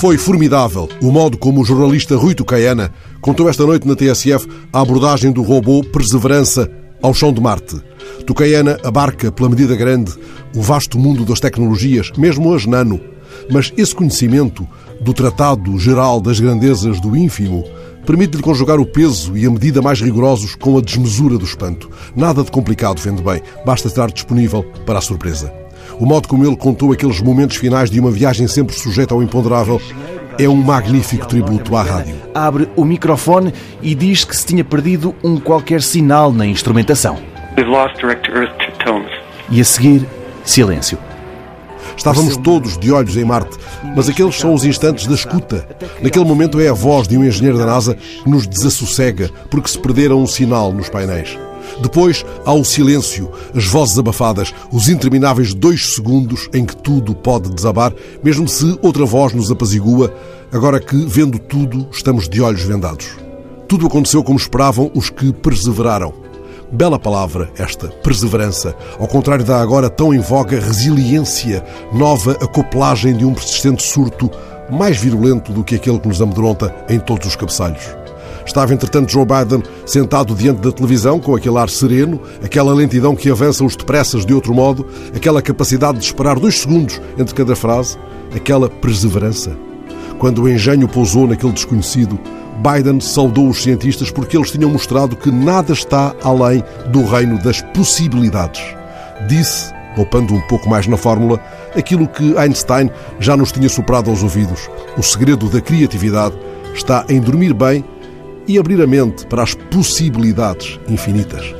Foi formidável o modo como o jornalista Rui Tucaiana contou esta noite na TSF a abordagem do robô Perseverança ao chão de Marte. Tucaiana abarca, pela medida grande, o vasto mundo das tecnologias, mesmo as nano. Mas esse conhecimento do Tratado Geral das Grandezas do Ínfimo permite-lhe conjugar o peso e a medida mais rigorosos com a desmesura do espanto. Nada de complicado, vendo bem, basta estar disponível para a surpresa. O modo como ele contou aqueles momentos finais de uma viagem sempre sujeita ao imponderável é um magnífico tributo à rádio. Abre o microfone e diz que se tinha perdido um qualquer sinal na instrumentação. E a seguir, silêncio. Estávamos todos de olhos em Marte, mas aqueles são os instantes da escuta. Naquele momento é a voz de um engenheiro da NASA que nos desassossega porque se perderam um sinal nos painéis. Depois há o silêncio, as vozes abafadas, os intermináveis dois segundos em que tudo pode desabar, mesmo se outra voz nos apazigua, agora que, vendo tudo, estamos de olhos vendados. Tudo aconteceu como esperavam os que perseveraram. Bela palavra esta, perseverança, ao contrário da agora tão em voga resiliência, nova acoplagem de um persistente surto mais virulento do que aquele que nos amedronta em todos os cabeçalhos. Estava, entretanto, Joe Biden sentado diante da televisão, com aquele ar sereno, aquela lentidão que avança os depressas de outro modo, aquela capacidade de esperar dois segundos entre cada frase, aquela perseverança. Quando o engenho pousou naquele desconhecido, Biden saudou os cientistas porque eles tinham mostrado que nada está além do reino das possibilidades. Disse, poupando um pouco mais na fórmula, aquilo que Einstein já nos tinha soprado aos ouvidos. O segredo da criatividade está em dormir bem e abrir a mente para as possibilidades infinitas.